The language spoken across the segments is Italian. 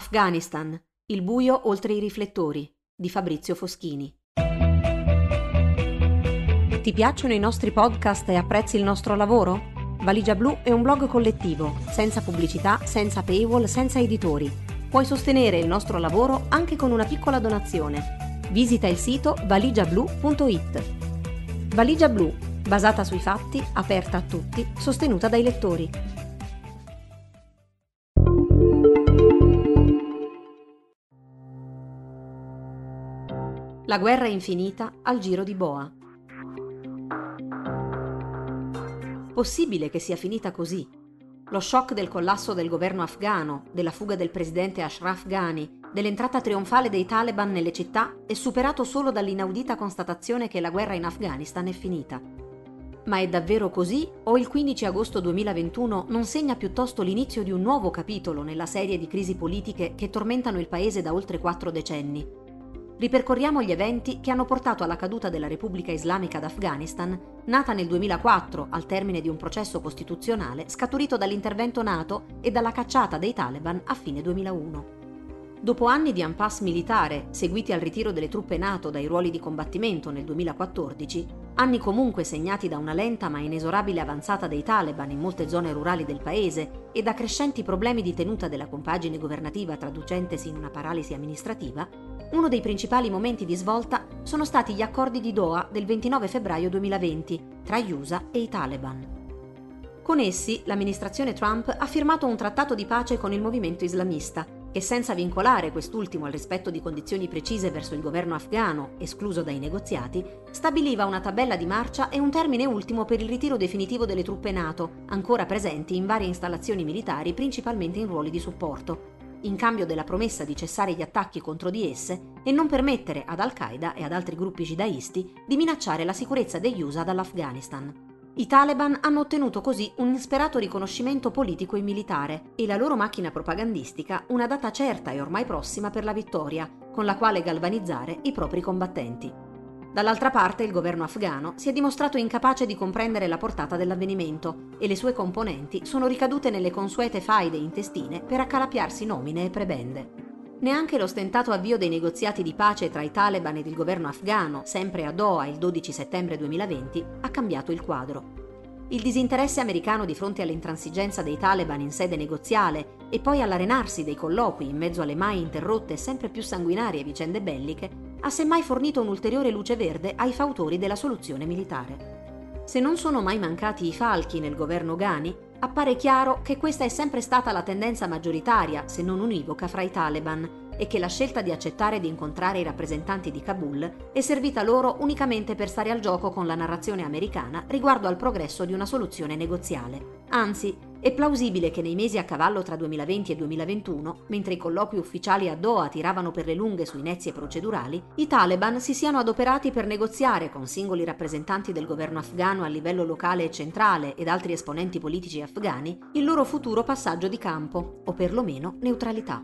Afghanistan, il buio oltre i riflettori di Fabrizio Foschini. Ti piacciono i nostri podcast e apprezzi il nostro lavoro? Valigia Blu è un blog collettivo, senza pubblicità, senza paywall, senza editori. Puoi sostenere il nostro lavoro anche con una piccola donazione. Visita il sito valigiablu.it. Valigia Blu, basata sui fatti, aperta a tutti, sostenuta dai lettori. La guerra infinita al giro di Boa. Possibile che sia finita così? Lo shock del collasso del governo afghano, della fuga del presidente Ashraf Ghani, dell'entrata trionfale dei Taliban nelle città è superato solo dall'inaudita constatazione che la guerra in Afghanistan è finita. Ma è davvero così o il 15 agosto 2021 non segna piuttosto l'inizio di un nuovo capitolo nella serie di crisi politiche che tormentano il paese da oltre quattro decenni? Ripercorriamo gli eventi che hanno portato alla caduta della Repubblica Islamica d'Afghanistan, nata nel 2004 al termine di un processo costituzionale scaturito dall'intervento NATO e dalla cacciata dei Taliban a fine 2001. Dopo anni di impasse militare, seguiti al ritiro delle truppe NATO dai ruoli di combattimento nel 2014, anni comunque segnati da una lenta ma inesorabile avanzata dei Taliban in molte zone rurali del paese e da crescenti problemi di tenuta della compagine governativa traducentesi in una paralisi amministrativa, uno dei principali momenti di svolta sono stati gli accordi di Doha del 29 febbraio 2020 tra gli USA e i Taliban. Con essi l'amministrazione Trump ha firmato un trattato di pace con il movimento islamista, che senza vincolare quest'ultimo al rispetto di condizioni precise verso il governo afghano, escluso dai negoziati, stabiliva una tabella di marcia e un termine ultimo per il ritiro definitivo delle truppe NATO, ancora presenti in varie installazioni militari, principalmente in ruoli di supporto, in cambio della promessa di cessare gli attacchi contro di esse e non permettere ad Al-Qaeda e ad altri gruppi jihadisti di minacciare la sicurezza degli USA dall'Afghanistan. I Taliban hanno ottenuto così un insperato riconoscimento politico e militare e la loro macchina propagandistica una data certa e ormai prossima per la vittoria, con la quale galvanizzare i propri combattenti. Dall'altra parte il governo afghano si è dimostrato incapace di comprendere la portata dell'avvenimento e le sue componenti sono ricadute nelle consuete faide intestine per accalapiarsi nomine e prebende. Neanche lo stentato avvio dei negoziati di pace tra i Taliban ed il governo afghano, sempre a Doha il 12 settembre 2020, ha cambiato il quadro. Il disinteresse americano di fronte all'intransigenza dei Taliban in sede negoziale e poi all'arenarsi dei colloqui in mezzo alle mai interrotte e sempre più sanguinarie vicende belliche ha semmai fornito un'ulteriore luce verde ai fautori della soluzione militare. Se non sono mai mancati i falchi nel governo Ghani, appare chiaro che questa è sempre stata la tendenza maggioritaria, se non univoca, fra i Taliban e che la scelta di accettare di incontrare i rappresentanti di Kabul è servita loro unicamente per stare al gioco con la narrazione americana riguardo al progresso di una soluzione negoziale. Anzi, è plausibile che nei mesi a cavallo tra 2020 e 2021, mentre i colloqui ufficiali a Doha tiravano per le lunghe su inezie procedurali, i Taliban si siano adoperati per negoziare con singoli rappresentanti del governo afghano a livello locale e centrale ed altri esponenti politici afghani il loro futuro passaggio di campo, o perlomeno neutralità.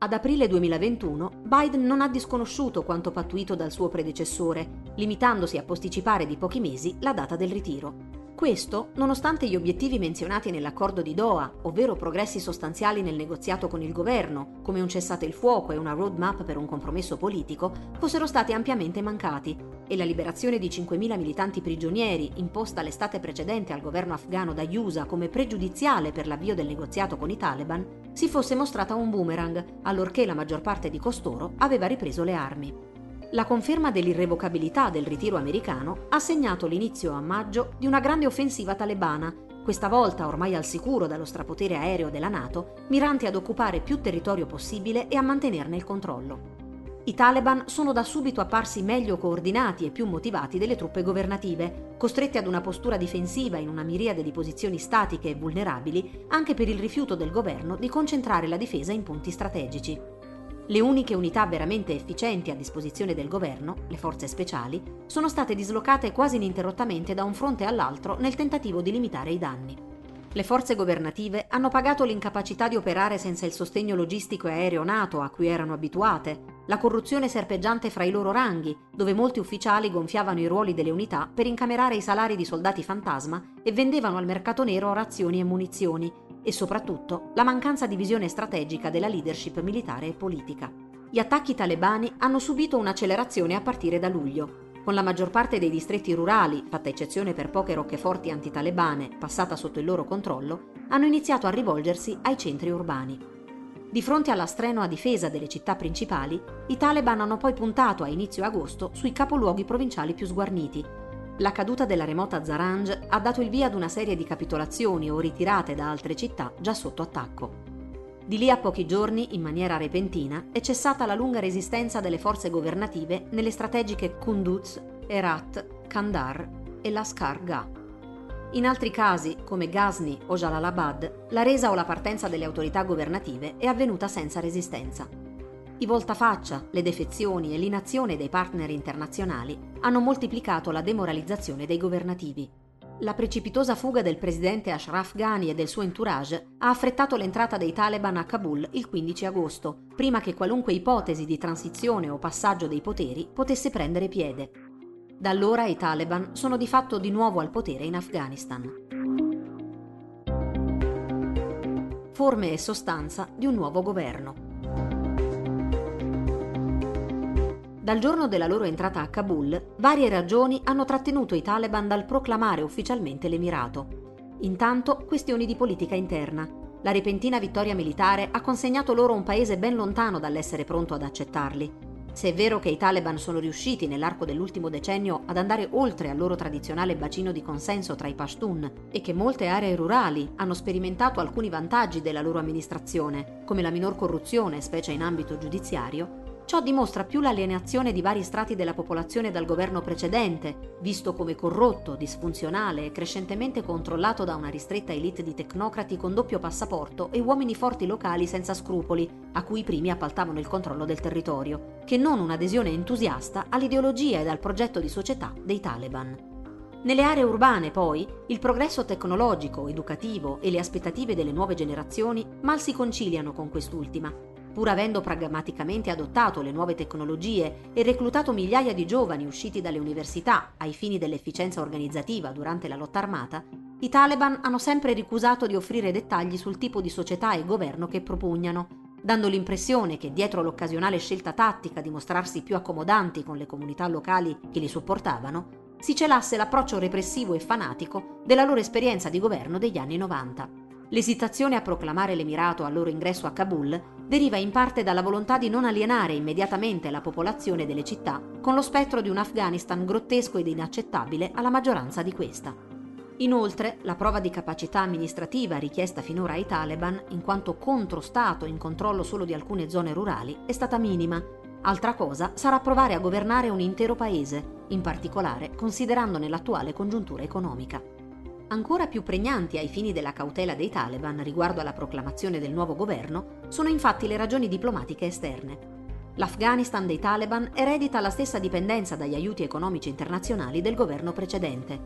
Ad aprile 2021 Biden non ha disconosciuto quanto pattuito dal suo predecessore, limitandosi a posticipare di pochi mesi la data del ritiro. Questo, nonostante gli obiettivi menzionati nell'accordo di Doha, ovvero progressi sostanziali nel negoziato con il governo, come un cessate il fuoco e una roadmap per un compromesso politico, fossero stati ampiamente mancati e la liberazione di 5.000 militanti prigionieri imposta l'estate precedente al governo afghano da USA come pregiudiziale per l'avvio del negoziato con i Taliban, si fosse mostrata un boomerang, allorché la maggior parte di costoro aveva ripreso le armi. La conferma dell'irrevocabilità del ritiro americano ha segnato l'inizio a maggio di una grande offensiva talebana, questa volta ormai al sicuro dallo strapotere aereo della Nato, mirante ad occupare più territorio possibile e a mantenerne il controllo. I Taliban sono da subito apparsi meglio coordinati e più motivati delle truppe governative, costrette ad una postura difensiva in una miriade di posizioni statiche e vulnerabili, anche per il rifiuto del governo di concentrare la difesa in punti strategici. Le uniche unità veramente efficienti a disposizione del governo, le forze speciali, sono state dislocate quasi ininterrottamente da un fronte all'altro nel tentativo di limitare i danni. Le forze governative hanno pagato l'incapacità di operare senza il sostegno logistico e aereo NATO a cui erano abituate, la corruzione serpeggiante fra i loro ranghi, dove molti ufficiali gonfiavano i ruoli delle unità per incamerare i salari di soldati fantasma e vendevano al mercato nero razioni e munizioni, e soprattutto la mancanza di visione strategica della leadership militare e politica. Gli attacchi talebani hanno subito un'accelerazione a partire da luglio, con la maggior parte dei distretti rurali, fatta eccezione per poche roccheforti antitalebane passata sotto il loro controllo, hanno iniziato a rivolgersi ai centri urbani. Di fronte alla strenua difesa delle città principali, i Taliban hanno poi puntato a inizio agosto sui capoluoghi provinciali più sguarniti. La caduta della remota Zaranj ha dato il via ad una serie di capitolazioni o ritirate da altre città già sotto attacco. Di lì a pochi giorni, in maniera repentina, è cessata la lunga resistenza delle forze governative nelle strategiche Kunduz, Herat, Kandar e Laskar Gah. In altri casi, come Ghazni o Jalalabad, la resa o la partenza delle autorità governative è avvenuta senza resistenza. I voltafaccia, le defezioni e l'inazione dei partner internazionali hanno moltiplicato la demoralizzazione dei governativi. La precipitosa fuga del presidente Ashraf Ghani e del suo entourage ha affrettato l'entrata dei Taliban a Kabul il 15 agosto, prima che qualunque ipotesi di transizione o passaggio dei poteri potesse prendere piede. Da allora i Taliban sono di fatto di nuovo al potere in Afghanistan. Forme e sostanza di un nuovo governo. Dal giorno della loro entrata a Kabul, varie ragioni hanno trattenuto i Taliban dal proclamare ufficialmente l'emirato. Intanto, questioni di politica interna. La repentina vittoria militare ha consegnato loro un paese ben lontano dall'essere pronto ad accettarli. Se è vero che i Taliban sono riusciti nell'arco dell'ultimo decennio ad andare oltre al loro tradizionale bacino di consenso tra i Pashtun e che molte aree rurali hanno sperimentato alcuni vantaggi della loro amministrazione, come la minor corruzione, specie in ambito giudiziario, Ciò dimostra più l'alienazione di vari strati della popolazione dal governo precedente, visto come corrotto, disfunzionale e crescentemente controllato da una ristretta elite di tecnocrati con doppio passaporto e uomini forti locali senza scrupoli, a cui i primi appaltavano il controllo del territorio, che non un'adesione entusiasta all'ideologia ed al progetto di società dei Taliban. Nelle aree urbane, poi, il progresso tecnologico, educativo e le aspettative delle nuove generazioni mal si conciliano con quest'ultima pur avendo pragmaticamente adottato le nuove tecnologie e reclutato migliaia di giovani usciti dalle università ai fini dell'efficienza organizzativa durante la lotta armata, i Taliban hanno sempre ricusato di offrire dettagli sul tipo di società e governo che propugnano, dando l'impressione che dietro l'occasionale scelta tattica di mostrarsi più accomodanti con le comunità locali che li supportavano, si celasse l'approccio repressivo e fanatico della loro esperienza di governo degli anni 90. L'esitazione a proclamare l'Emirato al loro ingresso a Kabul deriva in parte dalla volontà di non alienare immediatamente la popolazione delle città con lo spettro di un Afghanistan grottesco ed inaccettabile alla maggioranza di questa. Inoltre, la prova di capacità amministrativa richiesta finora ai Taliban, in quanto contro-stato in controllo solo di alcune zone rurali, è stata minima. Altra cosa sarà provare a governare un intero paese, in particolare considerandone l'attuale congiuntura economica. Ancora più pregnanti ai fini della cautela dei Taliban riguardo alla proclamazione del nuovo governo sono infatti le ragioni diplomatiche esterne. L'Afghanistan dei Taliban eredita la stessa dipendenza dagli aiuti economici internazionali del governo precedente.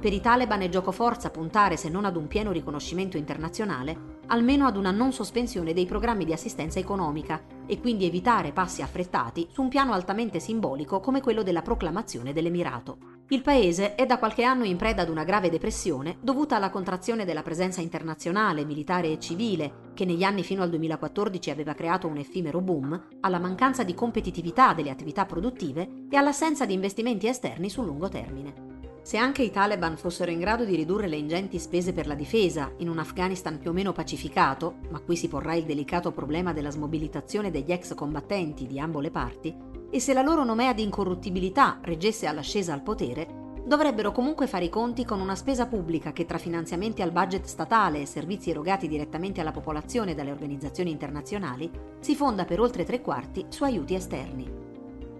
Per i Taliban è giocoforza puntare, se non ad un pieno riconoscimento internazionale, almeno ad una non sospensione dei programmi di assistenza economica e quindi evitare passi affrettati su un piano altamente simbolico come quello della proclamazione dell'Emirato. Il paese è da qualche anno in preda ad una grave depressione dovuta alla contrazione della presenza internazionale, militare e civile, che negli anni fino al 2014 aveva creato un effimero boom, alla mancanza di competitività delle attività produttive e all'assenza di investimenti esterni sul lungo termine. Se anche i Taliban fossero in grado di ridurre le ingenti spese per la difesa in un Afghanistan più o meno pacificato, ma qui si porrà il delicato problema della smobilitazione degli ex combattenti di ambo le parti, e se la loro nomea di incorruttibilità reggesse all'ascesa al potere, dovrebbero comunque fare i conti con una spesa pubblica che tra finanziamenti al budget statale e servizi erogati direttamente alla popolazione dalle organizzazioni internazionali si fonda per oltre tre quarti su aiuti esterni.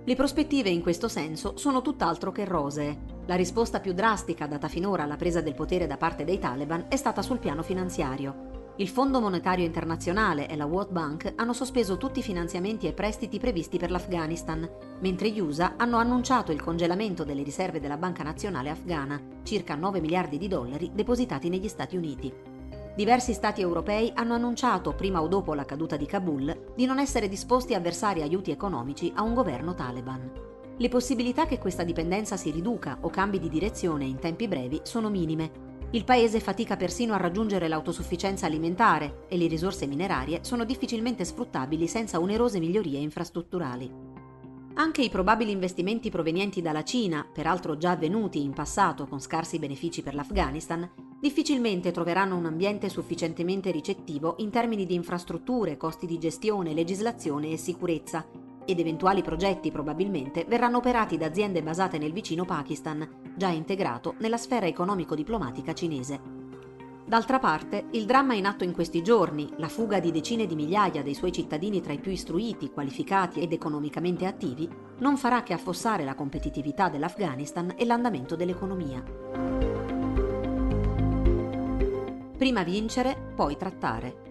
Le prospettive in questo senso sono tutt'altro che rosee. La risposta più drastica data finora alla presa del potere da parte dei Taliban è stata sul piano finanziario. Il Fondo Monetario Internazionale e la World Bank hanno sospeso tutti i finanziamenti e prestiti previsti per l'Afghanistan, mentre gli USA hanno annunciato il congelamento delle riserve della Banca Nazionale Afghana, circa 9 miliardi di dollari depositati negli Stati Uniti. Diversi Stati europei hanno annunciato, prima o dopo la caduta di Kabul, di non essere disposti a versare aiuti economici a un governo taliban. Le possibilità che questa dipendenza si riduca o cambi di direzione in tempi brevi sono minime Il paese fatica persino a raggiungere l'autosufficienza alimentare e le risorse minerarie sono difficilmente sfruttabili senza onerose migliorie infrastrutturali. Anche i probabili investimenti provenienti dalla Cina, peraltro già avvenuti in passato con scarsi benefici per l'Afghanistan, difficilmente troveranno un ambiente sufficientemente ricettivo in termini di infrastrutture, costi di gestione, legislazione e sicurezza, ed eventuali progetti probabilmente verranno operati da aziende basate nel vicino Pakistan, già integrato nella sfera economico-diplomatica cinese. D'altra parte, il dramma in atto in questi giorni, la fuga di decine di migliaia dei suoi cittadini tra i più istruiti, qualificati ed economicamente attivi, non farà che affossare la competitività dell'Afghanistan e l'andamento dell'economia. Prima vincere, poi trattare.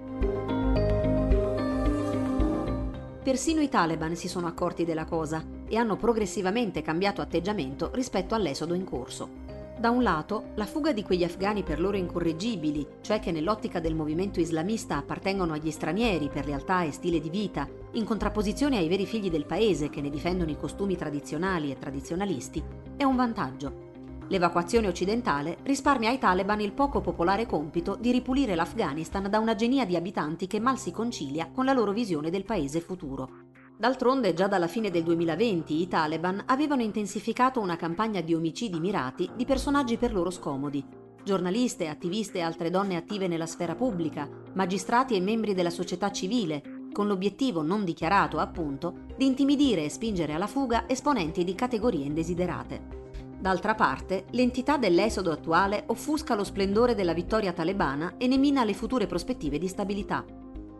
Persino i Taliban si sono accorti della cosa e hanno progressivamente cambiato atteggiamento rispetto all'esodo in corso. Da un lato, la fuga di quegli afghani per loro incorreggibili, cioè che nell'ottica del movimento islamista appartengono agli stranieri per lealtà e stile di vita, in contrapposizione ai veri figli del paese che ne difendono i costumi tradizionali e tradizionalisti, è un vantaggio. L'evacuazione occidentale risparmia ai Taliban il poco popolare compito di ripulire l'Afghanistan da una genia di abitanti che mal si concilia con la loro visione del paese futuro. D'altronde, già dalla fine del 2020 i Taliban avevano intensificato una campagna di omicidi mirati di personaggi per loro scomodi. Giornaliste, attiviste e altre donne attive nella sfera pubblica, magistrati e membri della società civile, con l'obiettivo non dichiarato, appunto, di intimidire e spingere alla fuga esponenti di categorie indesiderate. D'altra parte, l'entità dell'esodo attuale offusca lo splendore della vittoria talebana e ne mina le future prospettive di stabilità.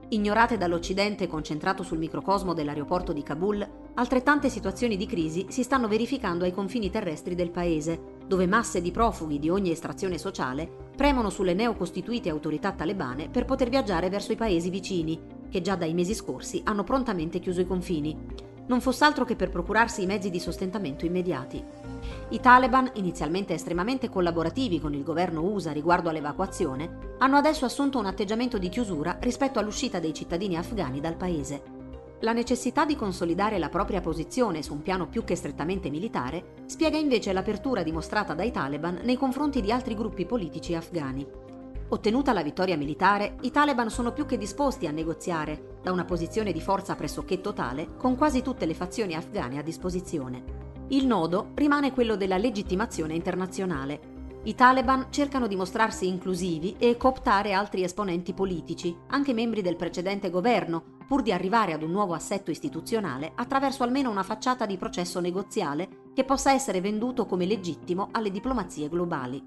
Ignorate dall'Occidente concentrato sul microcosmo dell'aeroporto di Kabul, altrettante situazioni di crisi si stanno verificando ai confini terrestri del paese, dove masse di profughi di ogni estrazione sociale premono sulle neocostituite autorità talebane per poter viaggiare verso i paesi vicini, che già dai mesi scorsi hanno prontamente chiuso i confini, non fosse altro che per procurarsi i mezzi di sostentamento immediati. I Taliban, inizialmente estremamente collaborativi con il governo USA riguardo all'evacuazione, hanno adesso assunto un atteggiamento di chiusura rispetto all'uscita dei cittadini afghani dal paese. La necessità di consolidare la propria posizione su un piano più che strettamente militare spiega invece l'apertura dimostrata dai Taliban nei confronti di altri gruppi politici afghani. Ottenuta la vittoria militare, i Taliban sono più che disposti a negoziare, da una posizione di forza pressoché totale, con quasi tutte le fazioni afghane a disposizione. Il nodo rimane quello della legittimazione internazionale. I Taliban cercano di mostrarsi inclusivi e cooptare altri esponenti politici, anche membri del precedente governo, pur di arrivare ad un nuovo assetto istituzionale attraverso almeno una facciata di processo negoziale che possa essere venduto come legittimo alle diplomazie globali.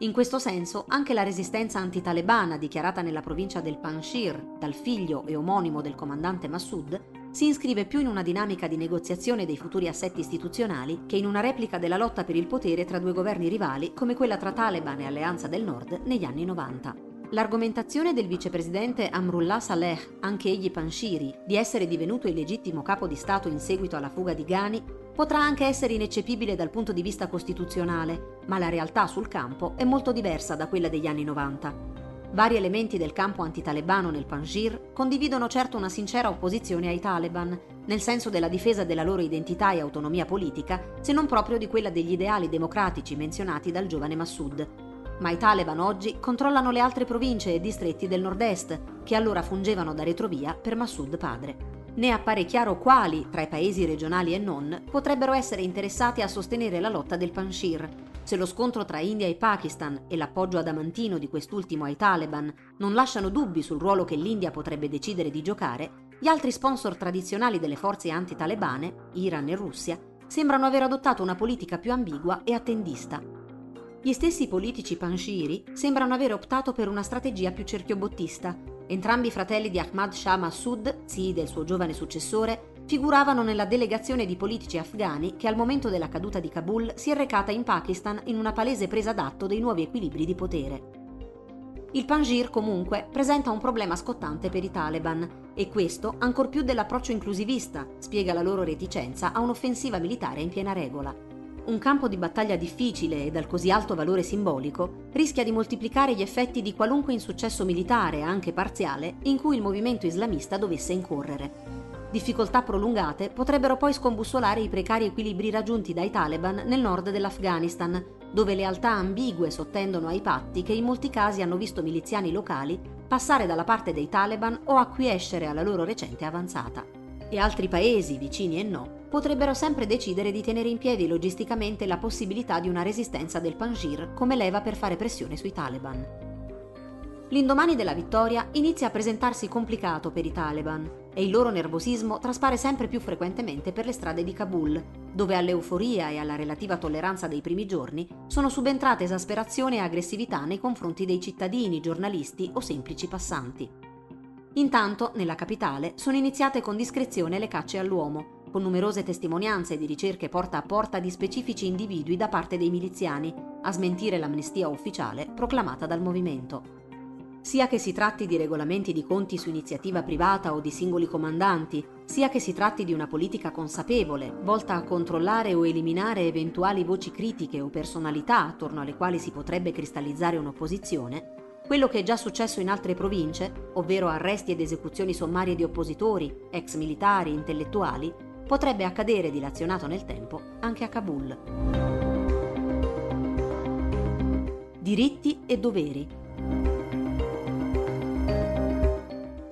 In questo senso, anche la resistenza antitalebana dichiarata nella provincia del Panjshir dal figlio e omonimo del comandante Massoud si iscrive più in una dinamica di negoziazione dei futuri assetti istituzionali che in una replica della lotta per il potere tra due governi rivali come quella tra Taliban e Alleanza del Nord negli anni 90. L'argomentazione del vicepresidente Amrullah Saleh, anche egli Panshiri, di essere divenuto il legittimo capo di Stato in seguito alla fuga di Ghani potrà anche essere ineccepibile dal punto di vista costituzionale, ma la realtà sul campo è molto diversa da quella degli anni 90. Vari elementi del campo antitalebano nel Panjir condividono certo una sincera opposizione ai Taliban, nel senso della difesa della loro identità e autonomia politica, se non proprio di quella degli ideali democratici menzionati dal giovane Massoud. Ma i Taliban oggi controllano le altre province e distretti del nord-est, che allora fungevano da retrovia per Massoud padre. Ne appare chiaro quali, tra i paesi regionali e non, potrebbero essere interessati a sostenere la lotta del Panjshir, se lo scontro tra India e Pakistan e l'appoggio adamantino di quest'ultimo ai Taliban non lasciano dubbi sul ruolo che l'India potrebbe decidere di giocare, gli altri sponsor tradizionali delle forze anti-talebane, Iran e Russia, sembrano aver adottato una politica più ambigua e attendista. Gli stessi politici panshiri sembrano aver optato per una strategia più cerchiobottista. Entrambi fratelli di Ahmad Shah Massoud, zii del suo giovane successore, figuravano nella delegazione di politici afghani che al momento della caduta di Kabul si è recata in Pakistan in una palese presa d'atto dei nuovi equilibri di potere. Il Panjir comunque presenta un problema scottante per i Taliban e questo ancor più dell'approccio inclusivista, spiega la loro reticenza a un'offensiva militare in piena regola. Un campo di battaglia difficile e dal così alto valore simbolico rischia di moltiplicare gli effetti di qualunque insuccesso militare, anche parziale, in cui il movimento islamista dovesse incorrere. Difficoltà prolungate potrebbero poi scombussolare i precari equilibri raggiunti dai Taliban nel nord dell'Afghanistan, dove lealtà ambigue sottendono ai patti che in molti casi hanno visto miliziani locali passare dalla parte dei Taliban o acquiescere alla loro recente avanzata. E altri paesi, vicini e no, potrebbero sempre decidere di tenere in piedi logisticamente la possibilità di una resistenza del Panjir come leva per fare pressione sui Taliban. L'indomani della vittoria inizia a presentarsi complicato per i Taliban e il loro nervosismo traspare sempre più frequentemente per le strade di Kabul, dove all'euforia e alla relativa tolleranza dei primi giorni sono subentrate esasperazione e aggressività nei confronti dei cittadini, giornalisti o semplici passanti. Intanto, nella capitale, sono iniziate con discrezione le cacce all'uomo, con numerose testimonianze di ricerche porta a porta di specifici individui da parte dei miliziani, a smentire l'amnistia ufficiale proclamata dal movimento sia che si tratti di regolamenti di conti su iniziativa privata o di singoli comandanti, sia che si tratti di una politica consapevole, volta a controllare o eliminare eventuali voci critiche o personalità attorno alle quali si potrebbe cristallizzare un'opposizione, quello che è già successo in altre province, ovvero arresti ed esecuzioni sommarie di oppositori, ex militari, intellettuali, potrebbe accadere dilazionato nel tempo anche a Kabul. Diritti e doveri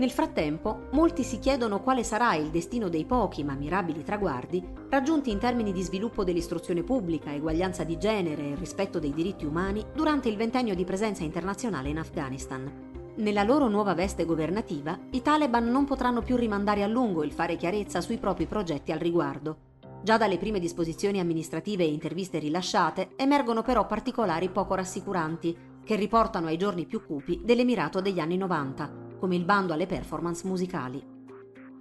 Nel frattempo, molti si chiedono quale sarà il destino dei pochi ma mirabili traguardi raggiunti in termini di sviluppo dell'istruzione pubblica, eguaglianza di genere e rispetto dei diritti umani durante il ventennio di presenza internazionale in Afghanistan. Nella loro nuova veste governativa, i Taliban non potranno più rimandare a lungo il fare chiarezza sui propri progetti al riguardo. Già dalle prime disposizioni amministrative e interviste rilasciate emergono però particolari poco rassicuranti, che riportano ai giorni più cupi dell'Emirato degli anni 90, come il bando alle performance musicali.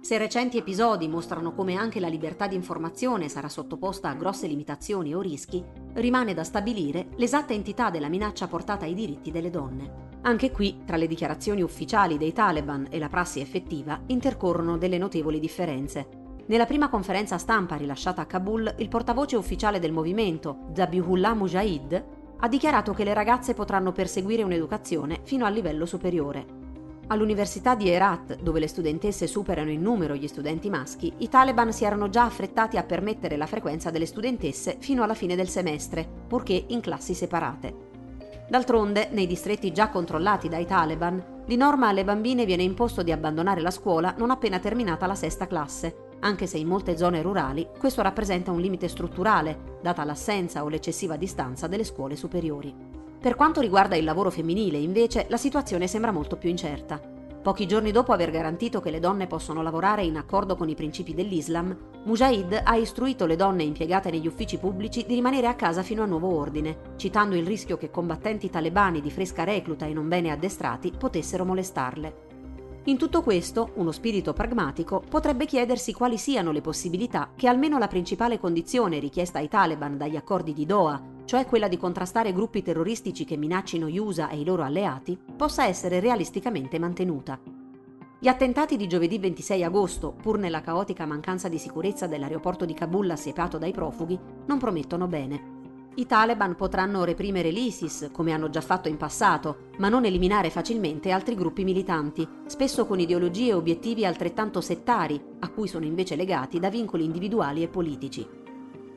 Se recenti episodi mostrano come anche la libertà di informazione sarà sottoposta a grosse limitazioni o rischi, rimane da stabilire l'esatta entità della minaccia portata ai diritti delle donne. Anche qui, tra le dichiarazioni ufficiali dei Taliban e la prassi effettiva, intercorrono delle notevoli differenze. Nella prima conferenza stampa rilasciata a Kabul, il portavoce ufficiale del movimento, Zabihullah Mujahid, ha dichiarato che le ragazze potranno perseguire un'educazione fino al livello superiore All'Università di Herat, dove le studentesse superano in numero gli studenti maschi, i Taliban si erano già affrettati a permettere la frequenza delle studentesse fino alla fine del semestre, purché in classi separate. D'altronde, nei distretti già controllati dai Taliban, di norma alle bambine viene imposto di abbandonare la scuola non appena terminata la sesta classe, anche se in molte zone rurali questo rappresenta un limite strutturale, data l'assenza o l'eccessiva distanza delle scuole superiori. Per quanto riguarda il lavoro femminile, invece, la situazione sembra molto più incerta. Pochi giorni dopo aver garantito che le donne possono lavorare in accordo con i principi dell'Islam, Mujahid ha istruito le donne impiegate negli uffici pubblici di rimanere a casa fino a nuovo ordine, citando il rischio che combattenti talebani di fresca recluta e non bene addestrati potessero molestarle. In tutto questo, uno spirito pragmatico potrebbe chiedersi quali siano le possibilità che almeno la principale condizione richiesta ai Taliban dagli accordi di Doha, cioè quella di contrastare gruppi terroristici che minaccino gli USA e i loro alleati, possa essere realisticamente mantenuta. Gli attentati di giovedì 26 agosto, pur nella caotica mancanza di sicurezza dell'aeroporto di Kabul assiepato dai profughi, non promettono bene. I Taliban potranno reprimere l'ISIS, come hanno già fatto in passato, ma non eliminare facilmente altri gruppi militanti, spesso con ideologie e obiettivi altrettanto settari, a cui sono invece legati da vincoli individuali e politici.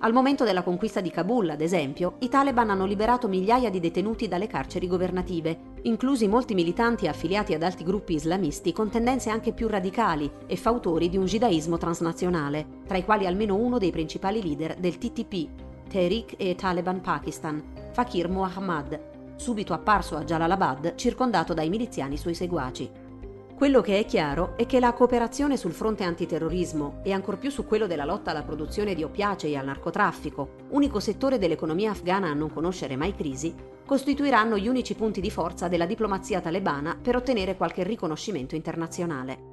Al momento della conquista di Kabul, ad esempio, i Taliban hanno liberato migliaia di detenuti dalle carceri governative, inclusi molti militanti affiliati ad altri gruppi islamisti con tendenze anche più radicali e fautori di un judaismo transnazionale, tra i quali almeno uno dei principali leader del TTP, Tehrik e Taliban Pakistan, Fakir Muhammad, subito apparso a Jalalabad circondato dai miliziani suoi seguaci. Quello che è chiaro è che la cooperazione sul fronte antiterrorismo e ancor più su quello della lotta alla produzione di oppiacei e al narcotraffico, unico settore dell'economia afghana a non conoscere mai crisi, costituiranno gli unici punti di forza della diplomazia talebana per ottenere qualche riconoscimento internazionale.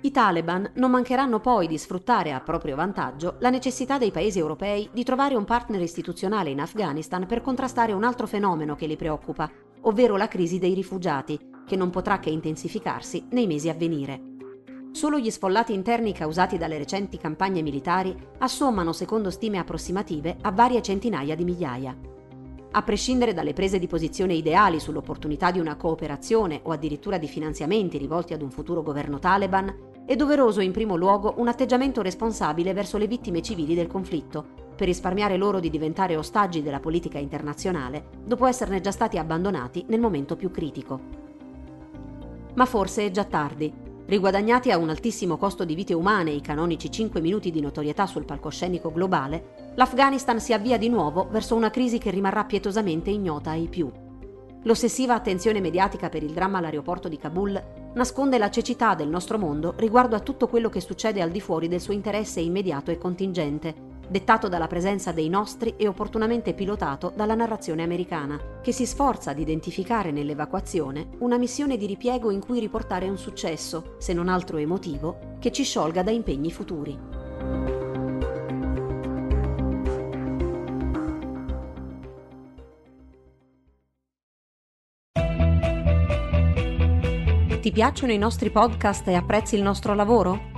I Taliban non mancheranno poi di sfruttare a proprio vantaggio la necessità dei paesi europei di trovare un partner istituzionale in Afghanistan per contrastare un altro fenomeno che li preoccupa, ovvero la crisi dei rifugiati, che non potrà che intensificarsi nei mesi a venire. Solo gli sfollati interni causati dalle recenti campagne militari assommano, secondo stime approssimative, a varie centinaia di migliaia. A prescindere dalle prese di posizione ideali sull'opportunità di una cooperazione o addirittura di finanziamenti rivolti ad un futuro governo Taliban, è doveroso in primo luogo un atteggiamento responsabile verso le vittime civili del conflitto, per risparmiare loro di diventare ostaggi della politica internazionale, dopo esserne già stati abbandonati nel momento più critico. Ma forse è già tardi. Riguadagnati a un altissimo costo di vite umane i canonici 5 minuti di notorietà sul palcoscenico globale, l'Afghanistan si avvia di nuovo verso una crisi che rimarrà pietosamente ignota ai più. L'ossessiva attenzione mediatica per il dramma all'aeroporto di Kabul nasconde la cecità del nostro mondo riguardo a tutto quello che succede al di fuori del suo interesse immediato e contingente, dettato dalla presenza dei nostri e opportunamente pilotato dalla narrazione americana, che si sforza di identificare nell'evacuazione una missione di ripiego in cui riportare un successo, se non altro emotivo, che ci sciolga da impegni futuri. Ti piacciono i nostri podcast e apprezzi il nostro lavoro?